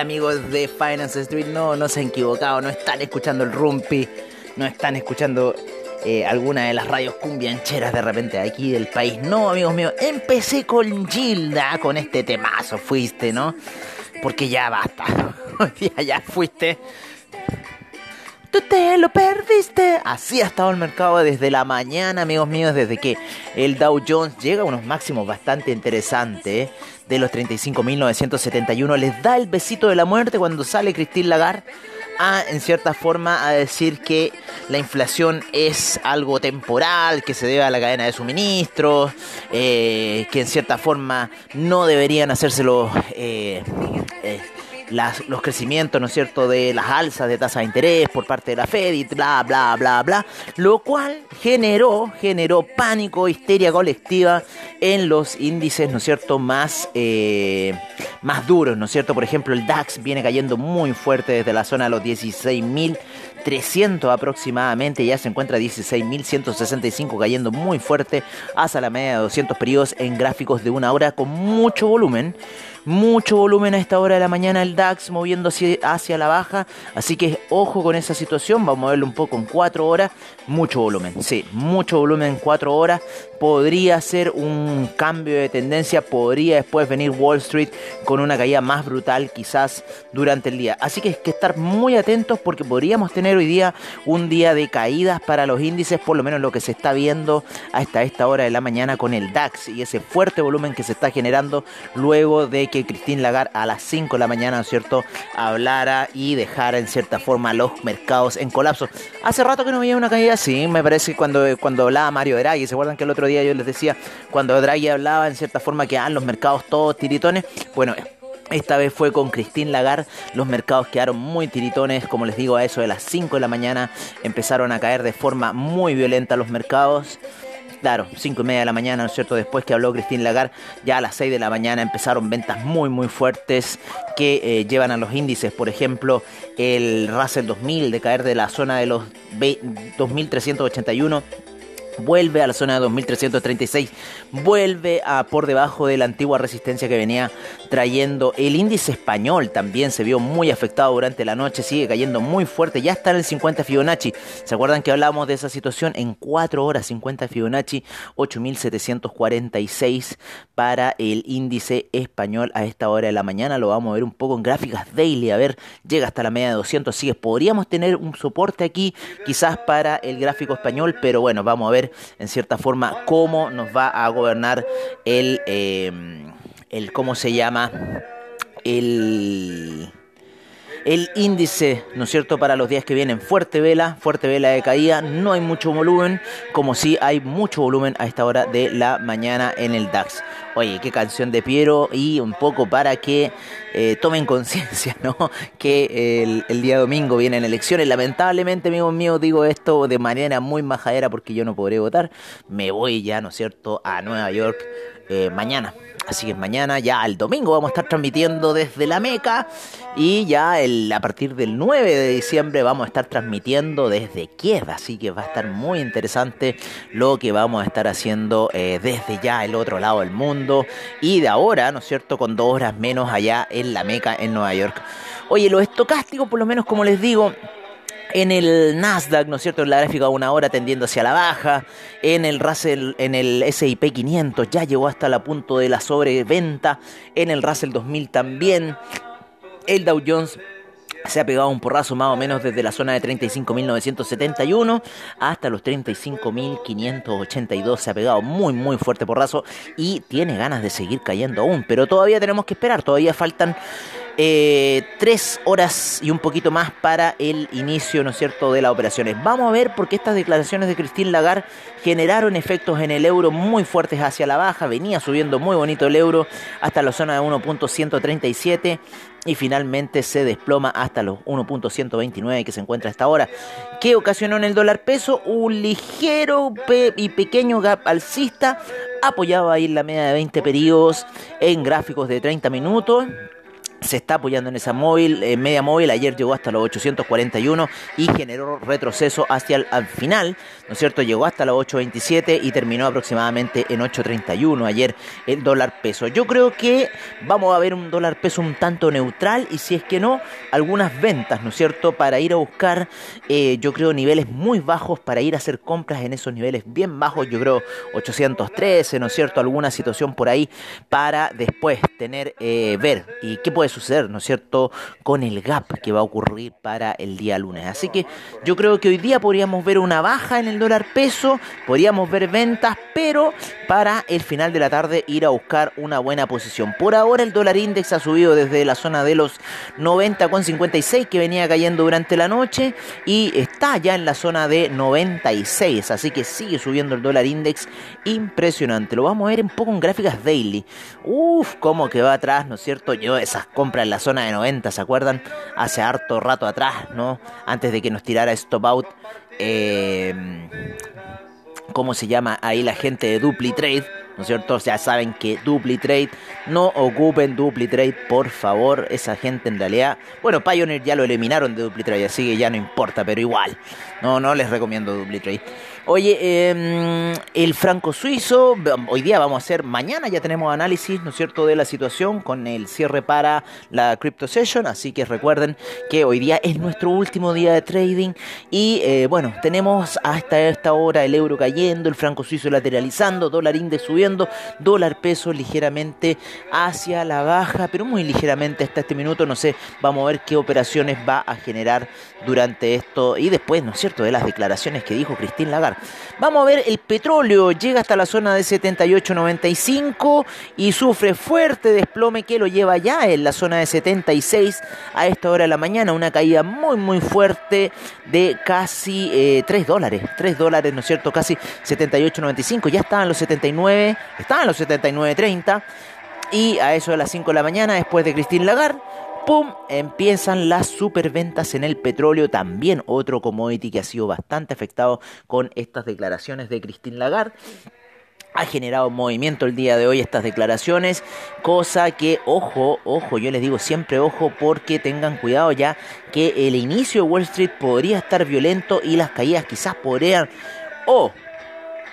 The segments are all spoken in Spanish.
Amigos de Finance Street. No, no se han equivocado, no están escuchando el Rumpi, no están escuchando eh, alguna de las radios cumbiancheras de repente aquí del país. No, amigos míos, empecé con Gilda, con este temazo, fuiste, ¿no? Porque ya basta. ya, ya fuiste. Tú te lo perdiste. Así ha estado el mercado desde la mañana, amigos míos, desde que el Dow Jones llega a unos máximos bastante interesantes de los 35.971. Les da el besito de la muerte cuando sale Christine Lagarde a, en cierta forma, a decir que la inflación es algo temporal, que se debe a la cadena de suministros, eh, que en cierta forma no deberían hacérselo... Eh, eh, los crecimientos, ¿no es cierto?, de las alzas de tasa de interés por parte de la Fed y bla, bla, bla, bla, lo cual generó, generó pánico, histeria colectiva en los índices, ¿no es cierto?, más, eh, más duros, ¿no es cierto? Por ejemplo, el DAX viene cayendo muy fuerte desde la zona de los 16.300 aproximadamente, ya se encuentra 16.165 cayendo muy fuerte hasta la media de 200 periodos en gráficos de una hora con mucho volumen mucho volumen a esta hora de la mañana el DAX moviéndose hacia la baja, así que ojo con esa situación, vamos a verlo un poco en 4 horas, mucho volumen, sí, mucho volumen en 4 horas, podría ser un cambio de tendencia, podría después venir Wall Street con una caída más brutal quizás durante el día, así que hay que estar muy atentos porque podríamos tener hoy día un día de caídas para los índices, por lo menos lo que se está viendo hasta esta hora de la mañana con el DAX y ese fuerte volumen que se está generando luego de que Christine Lagarde a las 5 de la mañana, ¿no es cierto?, hablara y dejara en cierta forma los mercados en colapso. Hace rato que no veía una caída así, me parece que cuando, cuando hablaba Mario Draghi, ¿se acuerdan que el otro día yo les decía, cuando Draghi hablaba en cierta forma que ah, los mercados todos tiritones? Bueno, esta vez fue con Christine Lagarde, los mercados quedaron muy tiritones, como les digo, a eso de las 5 de la mañana empezaron a caer de forma muy violenta los mercados. Claro, 5 y media de la mañana, ¿no es cierto? Después que habló Christine Lagarde, ya a las 6 de la mañana empezaron ventas muy, muy fuertes que eh, llevan a los índices, por ejemplo, el Russell 2000 de caer de la zona de los 2381 vuelve a la zona de 2336, vuelve a por debajo de la antigua resistencia que venía trayendo. El índice español también se vio muy afectado durante la noche, sigue cayendo muy fuerte, ya está en el 50 Fibonacci. ¿Se acuerdan que hablamos de esa situación? En 4 horas 50 Fibonacci, 8746 para el índice español a esta hora de la mañana. Lo vamos a ver un poco en gráficas daily, a ver, llega hasta la media de 200, sigue. Podríamos tener un soporte aquí quizás para el gráfico español, pero bueno, vamos a ver en cierta forma cómo nos va a gobernar el, eh, el ¿cómo se llama? El el índice, ¿no es cierto?, para los días que vienen. Fuerte vela, fuerte vela de caída, no hay mucho volumen, como si hay mucho volumen a esta hora de la mañana en el DAX. Oye, qué canción de Piero y un poco para que eh, tomen conciencia, ¿no? Que el, el, día domingo vienen elecciones. Lamentablemente, amigos míos, digo esto de manera muy majadera porque yo no podré votar. Me voy ya, ¿no es cierto?, a Nueva York eh, mañana. Así que mañana, ya el domingo, vamos a estar transmitiendo desde la Meca. Y ya a partir del 9 de diciembre vamos a estar transmitiendo desde Kiev. Así que va a estar muy interesante lo que vamos a estar haciendo eh, desde ya el otro lado del mundo. Y de ahora, ¿no es cierto?, con dos horas menos allá en la Meca, en Nueva York. Oye, los estocásticos, por lo menos como les digo, en el Nasdaq, ¿no es cierto? En la gráfica una hora tendiendo hacia la baja. En el Russell, en el SIP 500 ya llegó hasta el punto de la sobreventa. En el Russell 2000 también. El Dow Jones se ha pegado un porrazo más o menos desde la zona de 35.971 hasta los 35.582. Se ha pegado muy, muy fuerte porrazo y tiene ganas de seguir cayendo aún. Pero todavía tenemos que esperar, todavía faltan eh, tres horas y un poquito más para el inicio, ¿no es cierto?, de las operaciones. Vamos a ver por qué estas declaraciones de Christine Lagarde generaron efectos en el euro muy fuertes hacia la baja. Venía subiendo muy bonito el euro hasta la zona de 1.137 y finalmente se desploma hasta los 1.129 que se encuentra hasta ahora. ¿Qué ocasionó en el dólar peso? Un ligero y pequeño gap alcista apoyado ahí en la media de 20 periodos en gráficos de 30 minutos se está apoyando en esa móvil, eh, media móvil, ayer llegó hasta los 841 y generó retroceso hacia el al final, ¿no es cierto? Llegó hasta los 827 y terminó aproximadamente en 831 ayer el dólar peso. Yo creo que vamos a ver un dólar peso un tanto neutral y si es que no, algunas ventas, ¿no es cierto? Para ir a buscar, eh, yo creo, niveles muy bajos, para ir a hacer compras en esos niveles bien bajos, yo creo 813, ¿no es cierto? Alguna situación por ahí para después tener, eh, ver y qué puede suceder, ¿no es cierto?, con el gap que va a ocurrir para el día lunes. Así que yo creo que hoy día podríamos ver una baja en el dólar peso, podríamos ver ventas, pero para el final de la tarde ir a buscar una buena posición. Por ahora el dólar index ha subido desde la zona de los 90,56 que venía cayendo durante la noche y está ya en la zona de 96, así que sigue subiendo el dólar index impresionante. Lo vamos a ver un poco en gráficas daily. Uf, cómo que va atrás, ¿no es cierto? Yo esas compra en la zona de 90, ¿se acuerdan? Hace harto rato atrás, ¿no? Antes de que nos tirara Stop Out. Eh, ¿Cómo se llama ahí la gente de Dupli Trade? ¿No es cierto? Ya saben que DupliTrade, no ocupen DupliTrade, por favor, esa gente en realidad, bueno, Pioneer ya lo eliminaron de DupliTrade, así que ya no importa, pero igual, no, no les recomiendo DupliTrade. Oye, em, el franco suizo, hoy día vamos a hacer, mañana ya tenemos análisis, ¿no es cierto?, de la situación con el cierre para la Crypto Session, así que recuerden que hoy día es nuestro último día de trading y eh, bueno, tenemos hasta esta hora el euro cayendo, el franco suizo lateralizando, dólar index subiendo, dólar peso ligeramente hacia la baja, pero muy ligeramente hasta este minuto, no sé, vamos a ver qué operaciones va a generar durante esto y después, ¿no es cierto?, de las declaraciones que dijo Christine Lagarde. Vamos a ver, el petróleo llega hasta la zona de 78.95 y sufre fuerte desplome que lo lleva ya en la zona de 76 a esta hora de la mañana. Una caída muy, muy fuerte de casi 3 eh, dólares. 3 dólares, ¿no es cierto? Casi 78.95. Ya estaban los 79, estaban los 79.30. Y a eso de las 5 de la mañana, después de Christine Lagarde, ¡pum! Empiezan las superventas en el petróleo, también otro commodity que ha sido bastante afectado con estas declaraciones de Christine Lagarde ha generado movimiento el día de hoy estas declaraciones, cosa que, ojo, ojo, yo les digo siempre ojo porque tengan cuidado ya que el inicio de Wall Street podría estar violento y las caídas quizás podrían o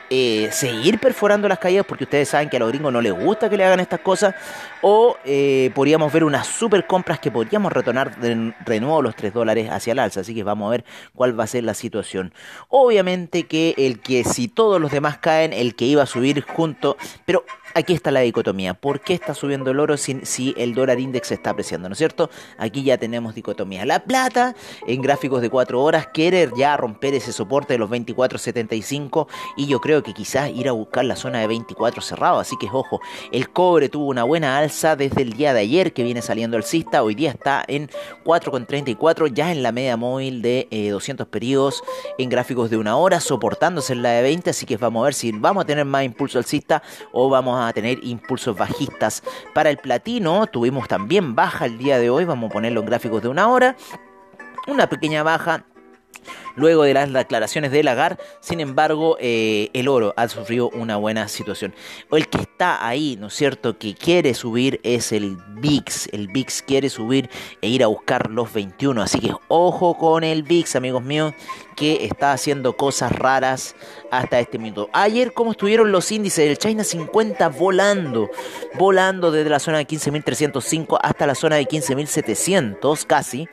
eh, seguir perforando las caídas porque ustedes saben que a los gringos no les gusta que le hagan estas cosas o eh, podríamos ver unas super compras que podríamos retornar de, nuevo los 3 dólares hacia el alza así que vamos a ver cuál va a ser la situación obviamente que el que si todos los demás caen el que iba a subir junto pero aquí está la dicotomía. ¿Por qué está subiendo el oro si, si, el dólar index está apreciando? ¿No es cierto? Aquí ya tenemos dicotomía. La plata en gráficos de 4 horas quiere ya romper ese soporte de los 24.75 y yo creo que quizás ir a buscar la zona de 24 cerrado. Así que ojo, el cobre tuvo una buena alza desde el día de ayer que viene saliendo el cista. Hoy día está en 4.34 ya en la media móvil de 200 eh, periodos en gráficos de una hora soportándose en la de 20. Así que vamos a ver si vamos a tener más impulso alcista o vamos a tener impulsos bajistas. Para el platino tuvimos también baja el día de hoy, vamos a ponerlo en gráficos de una hora. Una pequeña baja luego de las declaraciones de Lagar. Sin embargo, eh, el oro ha sufrido una buena situación. El que está ahí, ¿no es cierto?, que quiere subir es el VIX. El VIX quiere subir e ir a buscar los 21. Así que ojo con el VIX, amigos míos, que está haciendo cosas raras hasta este minuto. Ayer, ¿cómo estuvieron los índices del China 50 volando? Volando desde la zona de 15.305 hasta la zona de 15.700 casi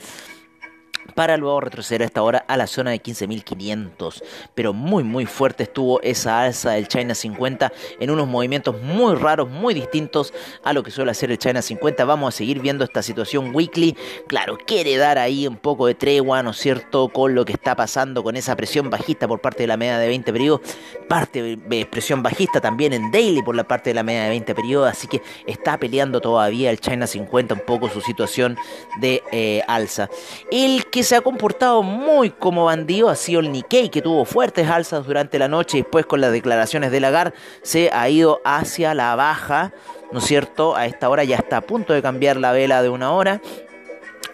para luego retroceder a esta hora a la zona de 15.500. Pero muy muy fuerte estuvo esa alza del China 50 en unos movimientos muy raros, muy distintos a lo que suele hacer el China 50. Vamos a seguir viendo esta situación weekly. Claro, quiere dar ahí un poco de tregua, ¿no es cierto?, con lo que está pasando con esa presión bajista por parte de la media de 20 periodos. Parte de presión bajista también en daily por la parte de la media de 20 periodos. Así que está peleando todavía el China 50 un poco su situación de eh, alza. El que se ha comportado muy como bandido ha sido el Nikkei, que tuvo fuertes alzas durante la noche y después con las declaraciones de Lagarde se ha ido hacia la baja, ¿no es cierto? A esta hora ya está a punto de cambiar la vela de una hora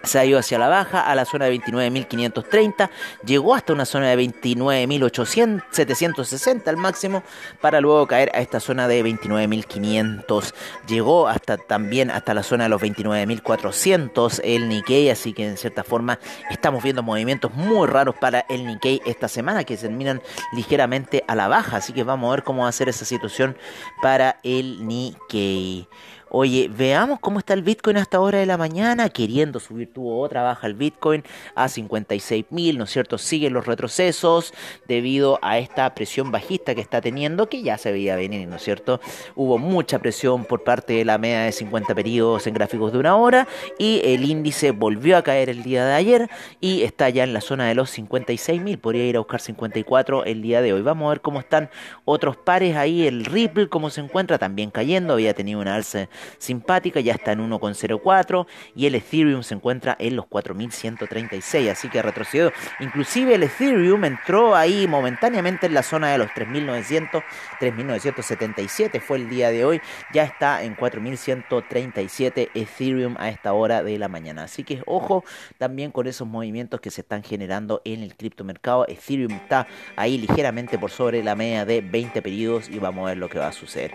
se ha ido hacia la baja a la zona de 29.530, llegó hasta una zona de 29.760 al máximo para luego caer a esta zona de 29.500, llegó hasta también hasta la zona de los 29.400 el Nikkei, así que en cierta forma estamos viendo movimientos muy raros para el Nikkei esta semana que terminan ligeramente a la baja, así que vamos a ver cómo va a ser esa situación para el Nikkei. Oye, veamos cómo está el Bitcoin hasta ahora de la mañana, queriendo subir, tuvo otra baja el Bitcoin a 56 mil, ¿no es cierto? Siguen los retrocesos debido a esta presión bajista que está teniendo, que ya se veía venir, ¿no es cierto? Hubo mucha presión por parte de la media de 50 periodos en gráficos de una hora y el índice volvió a caer el día de ayer y está ya en la zona de los 56 mil, podría ir a buscar 54 el día de hoy. Vamos a ver cómo están otros pares ahí, el Ripple, cómo se encuentra, también cayendo, había tenido una alza simpática, ya está en 1,04 y el Ethereum se encuentra en los 4136, así que retrocedió. Inclusive el Ethereum entró ahí momentáneamente en la zona de los 3900, 3977 fue el día de hoy, ya está en 4137 Ethereum a esta hora de la mañana. Así que ojo también con esos movimientos que se están generando en el criptomercado. Ethereum está ahí ligeramente por sobre la media de 20 periodos y vamos a ver lo que va a suceder.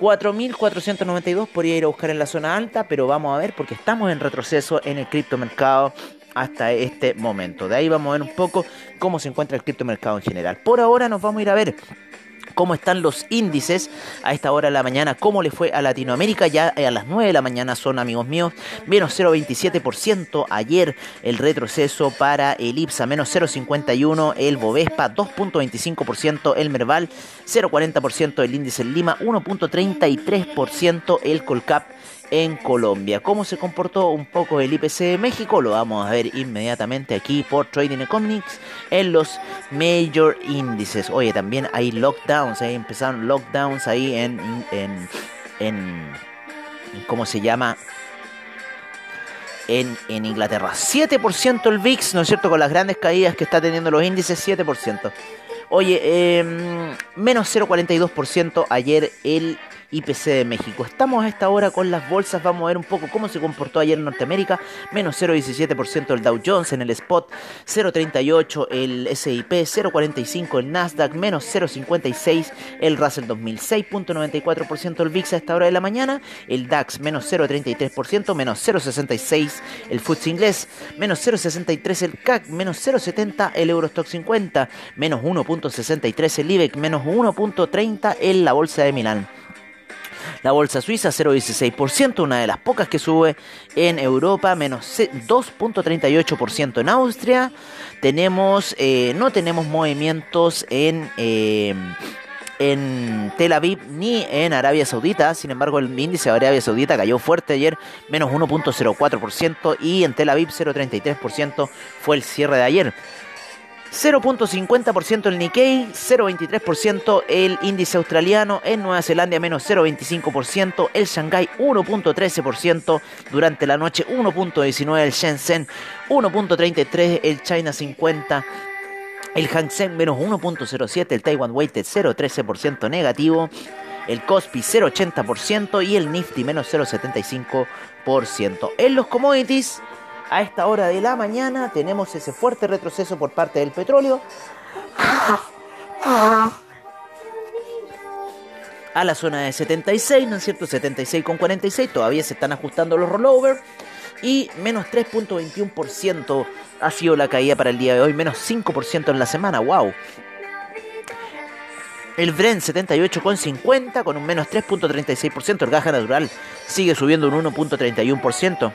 4.492 podría ir a buscar en la zona alta, pero vamos a ver porque estamos en retroceso en el criptomercado hasta este momento. De ahí vamos a ver un poco cómo se encuentra el criptomercado en general. Por ahora nos vamos a ir a ver cómo están los índices a esta hora de la mañana, cómo le fue a Latinoamérica, ya a las 9 de la mañana son amigos míos, menos 0,27% ayer el retroceso para el IPSA, menos 0,51% el Bovespa, 2,25% el Merval, 0,40% el índice en Lima, 1,33% el Colcap en Colombia. ¿Cómo se comportó un poco el IPC de México? Lo vamos a ver inmediatamente aquí por Trading Economics en los major índices. Oye, también hay lockdowns, ahí empezaron lockdowns ahí en, en, en, ¿cómo se llama? En, en, Inglaterra. 7% el VIX, ¿no es cierto? Con las grandes caídas que está teniendo los índices, 7%. Oye, eh, menos 0,42% ayer el IPC de México. Estamos a esta hora con las bolsas, vamos a ver un poco cómo se comportó ayer en Norteamérica, menos 0,17% el Dow Jones en el spot, 0,38 el SIP, 0,45 el Nasdaq, menos 0,56 el Russell 2000, 6,94% el VIX a esta hora de la mañana, el DAX menos 0,33%, menos 0,66 el FTSE inglés, menos 0,63 el CAC, menos 0,70 el Eurostock 50, menos 1,63 el IBEX, menos 1,30 en la bolsa de Milán. La bolsa suiza 0,16%, una de las pocas que sube en Europa, menos 2,38% en Austria. Tenemos, eh, no tenemos movimientos en... Eh, en Tel Aviv ni en Arabia Saudita. Sin embargo, el índice de Arabia Saudita cayó fuerte ayer, menos 1.04%, y en Tel Aviv 0.33% fue el cierre de ayer. 0.50% el Nikkei, 0.23% el índice australiano, en Nueva Zelanda menos 0.25%, el Shanghai 1.13% durante la noche, 1.19% el Shenzhen, 1.33% el China 50%. El Hang Seng menos 1.07, el Taiwan Weighted 0.13% negativo, el Kospi 0.80% y el Nifty menos 0.75%. En los commodities, a esta hora de la mañana tenemos ese fuerte retroceso por parte del petróleo. A la zona de 76, ¿no es cierto? 76,46, todavía se están ajustando los rollovers. Y menos 3.21% ha sido la caída para el día de hoy, menos 5% en la semana, wow. El Brent 78,50 con un menos 3.36%. El gas natural sigue subiendo un 1.31%.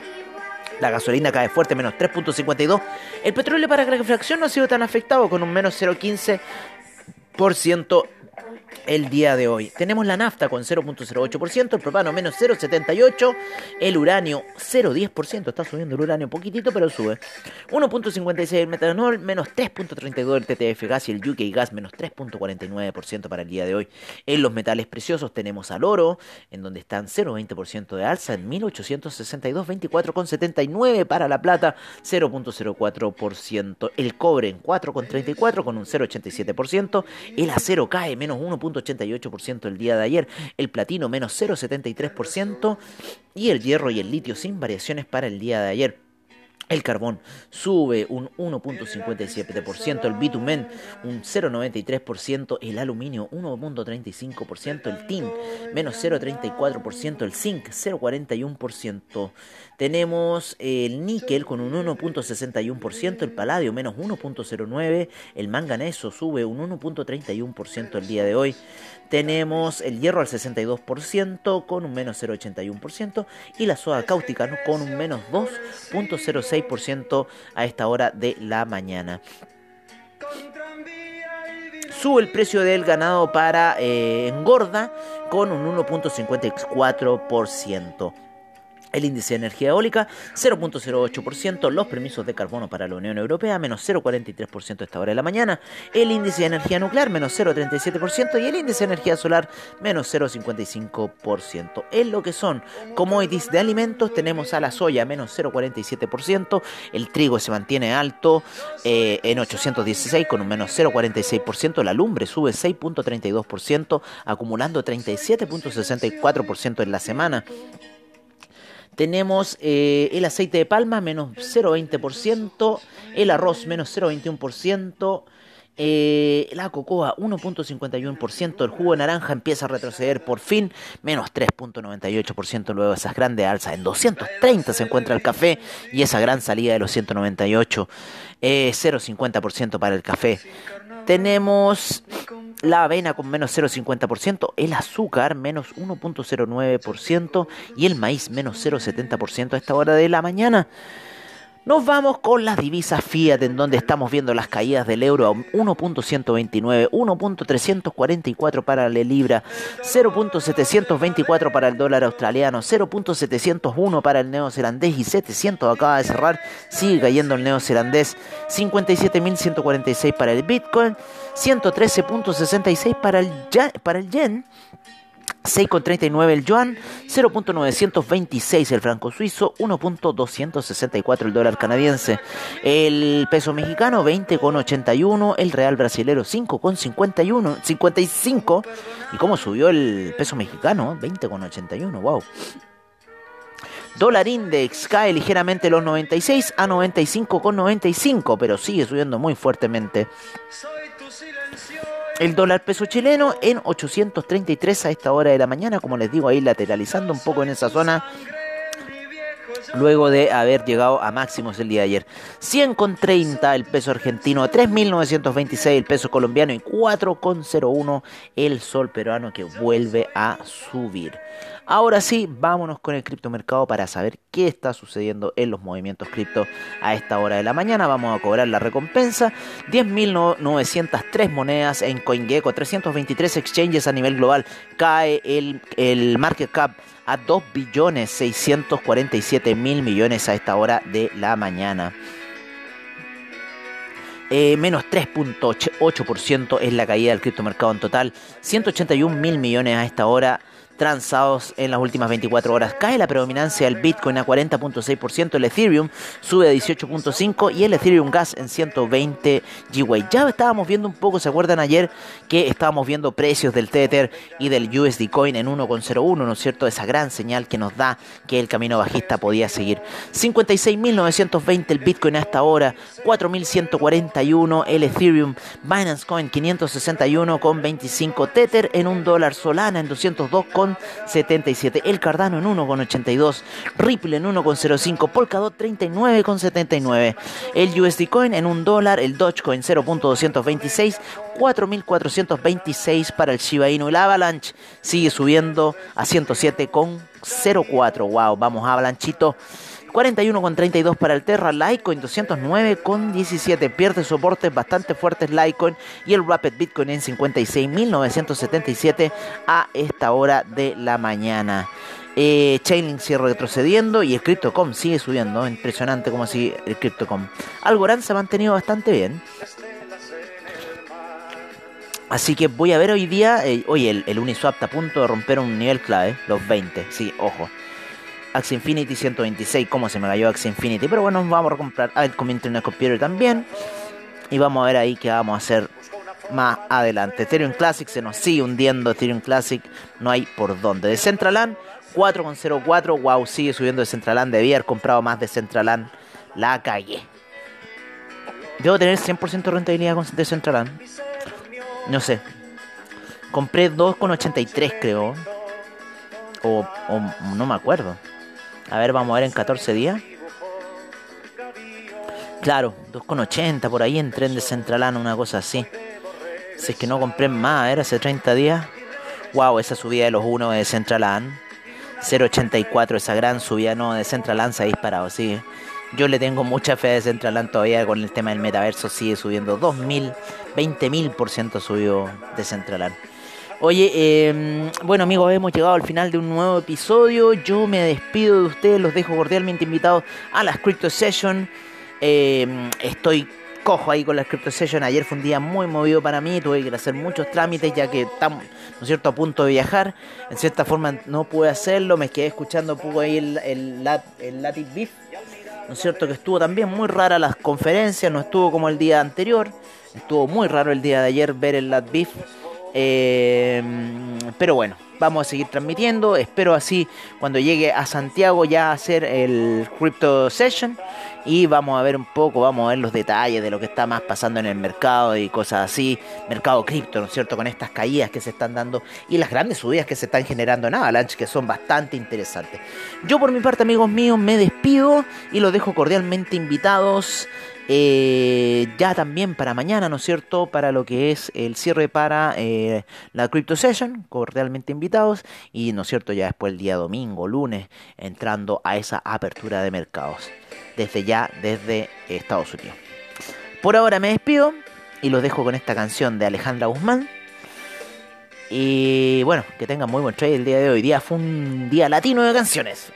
La gasolina cae fuerte, menos 3.52. El petróleo para refracción no ha sido tan afectado, con un menos 0.15% el día de hoy. Tenemos la nafta con 0.08%, el propano menos 0.78%, el uranio 0.10%, está subiendo el uranio un poquitito, pero sube. 1.56 el metanol, menos 3.32 el TTF gas y el UK gas menos 3.49% para el día de hoy. En los metales preciosos tenemos al oro, en donde están 0.20% de alza en 1862, 24.79 para la plata, 0.04%. El cobre en 4.34 con un 0.87%, el acero cae menos 1. 1.88% el día de ayer, el platino menos 0.73% y el hierro y el litio sin variaciones para el día de ayer. El carbón sube un 1.57%, el bitumen un 0.93%, el aluminio 1.35%, el tin menos 0.34%, el zinc 0.41%. Tenemos el níquel con un 1.61%, el paladio menos 1.09%, el manganeso sube un 1.31% el día de hoy. Tenemos el hierro al 62% con un menos 0,81% y la soda cáustica con un menos 2.06% a esta hora de la mañana. Sube el precio del ganado para eh, engorda con un 1.54%. El índice de energía eólica 0.08%, los permisos de carbono para la Unión Europea menos 0.43% a esta hora de la mañana, el índice de energía nuclear menos 0.37% y el índice de energía solar menos 0.55%. En lo que son commodities de alimentos tenemos a la soya menos 0.47%, el trigo se mantiene alto eh, en 816 con un menos 0.46%, la lumbre sube 6.32% acumulando 37.64% en la semana. Tenemos eh, el aceite de palma menos 0,20%, el arroz menos 0,21%, eh, la cocoa 1.51%, el jugo de naranja empieza a retroceder por fin, menos 3.98% luego esas grandes alzas. En 230 se encuentra el café y esa gran salida de los 198, eh, 0.50% para el café. Tenemos la avena con menos 0,50%, el azúcar menos 1.09% y el maíz menos 0,70% a esta hora de la mañana. Nos vamos con las divisas Fiat, en donde estamos viendo las caídas del euro a 1.129, 1.344 para la libra, 0.724 para el dólar australiano, 0.701 para el neozelandés y 700 acaba de cerrar, sigue cayendo el neozelandés, 57.146 para el bitcoin, 113.66 para el, para el yen, 6,39 el yuan, 0.926 el franco suizo, 1.264 el dólar canadiense, el peso mexicano 20,81, el real brasilero 5,51, 55 y cómo subió el peso mexicano 20,81, wow. Dólar index cae ligeramente los 96 a 95,95, pero sigue subiendo muy fuertemente. El dólar peso chileno en 833 a esta hora de la mañana, como les digo ahí lateralizando un poco en esa zona luego de haber llegado a máximos el día de ayer. 100,30 el peso argentino, 3.926 el peso colombiano y 4,01 el sol peruano que vuelve a subir. Ahora sí, vámonos con el criptomercado para saber qué está sucediendo en los movimientos cripto a esta hora de la mañana. Vamos a cobrar la recompensa. 10.903 monedas en CoinGecko, 323 exchanges a nivel global. Cae el, el market cap a 2 billones 647 mil millones a esta hora de la mañana. Eh, menos 3.8% es la caída del criptomercado en total. 181 mil millones a esta hora transados en las últimas 24 horas. Cae la predominancia del Bitcoin a 40.6%, el Ethereum sube a 18.5% y el Ethereum Gas en 120 GW. Ya estábamos viendo un poco, ¿se acuerdan ayer que estábamos viendo precios del Tether y del USD Coin en 1.01, ¿no es cierto? Esa gran señal que nos da que el camino bajista podía seguir. 56.920 el Bitcoin hasta ahora, 4.141 el Ethereum, Binance Coin 561,25 Tether en un dólar, Solana en 202,5 1,77. El Cardano en 1,82. Ripple en 1,05. Polkadot 39,79. El USD Coin en 1 dólar. El Dogecoin 0.226. 4.426 para el Shiba Inu. El Avalanche sigue subiendo a 107,04. Wow, vamos Avalanchito. 41,32 para el Terra, Litecoin 209,17. Pierde soportes bastante fuertes Litecoin y el Rapid Bitcoin en 56.977 a esta hora de la mañana. Eh, Chainlink sigue retrocediendo y el Crypto.com sigue subiendo. Impresionante como si el Crypto.com. Algorand se ha mantenido bastante bien. Así que voy a ver hoy día. Eh, oye, el, el Uniswap está a punto de romper un nivel clave, los 20. Sí, ojo. Axie Infinity 126, cómo se me cayó Axie Infinity. Pero bueno, vamos a comprar Altcoin Internet Computer también. Y vamos a ver ahí qué vamos a hacer más adelante. Ethereum Classic se nos sigue hundiendo. Ethereum Classic no hay por dónde. De Centraland 4,04. Wow, sigue subiendo de Centraland. Debía haber comprado más de Centraland. la cagué. Debo tener 100% de rentabilidad con de Centraland. No sé. Compré 2,83 creo. O no me acuerdo. A ver, vamos a ver en 14 días. Claro, 2,80 por ahí en tren de Centraland, una cosa así. Si es que no compré más, era hace 30 días. Wow, esa subida de los 1 de Centraland. 0.84, esa gran subida no de Centraland se ha disparado, sí. Yo le tengo mucha fe de Centraland todavía con el tema del metaverso, sigue subiendo 2.000, 20.000 por ciento subió de Centraland. Oye, eh, bueno amigos, hemos llegado al final de un nuevo episodio. Yo me despido de ustedes, los dejo cordialmente invitados a las Crypto Session. Eh, estoy cojo ahí con la Crypto Session. Ayer fue un día muy movido para mí, tuve que hacer muchos trámites ya que estamos, ¿no es cierto?, a punto de viajar. En cierta forma no pude hacerlo, me quedé escuchando un poco ahí el, el, Beef. ¿No es cierto? Que estuvo también muy rara las conferencias, no estuvo como el día anterior. Estuvo muy raro el día de ayer ver el Lat Beef. Eh, pero bueno, vamos a seguir transmitiendo. Espero así cuando llegue a Santiago ya hacer el Crypto Session. Y vamos a ver un poco, vamos a ver los detalles de lo que está más pasando en el mercado y cosas así. Mercado cripto, ¿no es cierto? Con estas caídas que se están dando y las grandes subidas que se están generando en Avalanche, que son bastante interesantes. Yo por mi parte, amigos míos, me despido y los dejo cordialmente invitados eh, ya también para mañana, ¿no es cierto? Para lo que es el cierre para eh, la Crypto Session, cordialmente invitados. Y, ¿no es cierto? Ya después el día domingo, lunes, entrando a esa apertura de mercados. Desde ya, desde Estados Unidos. Por ahora me despido y los dejo con esta canción de Alejandra Guzmán. Y bueno, que tengan muy buen trade el día de hoy. Día fue un día latino de canciones.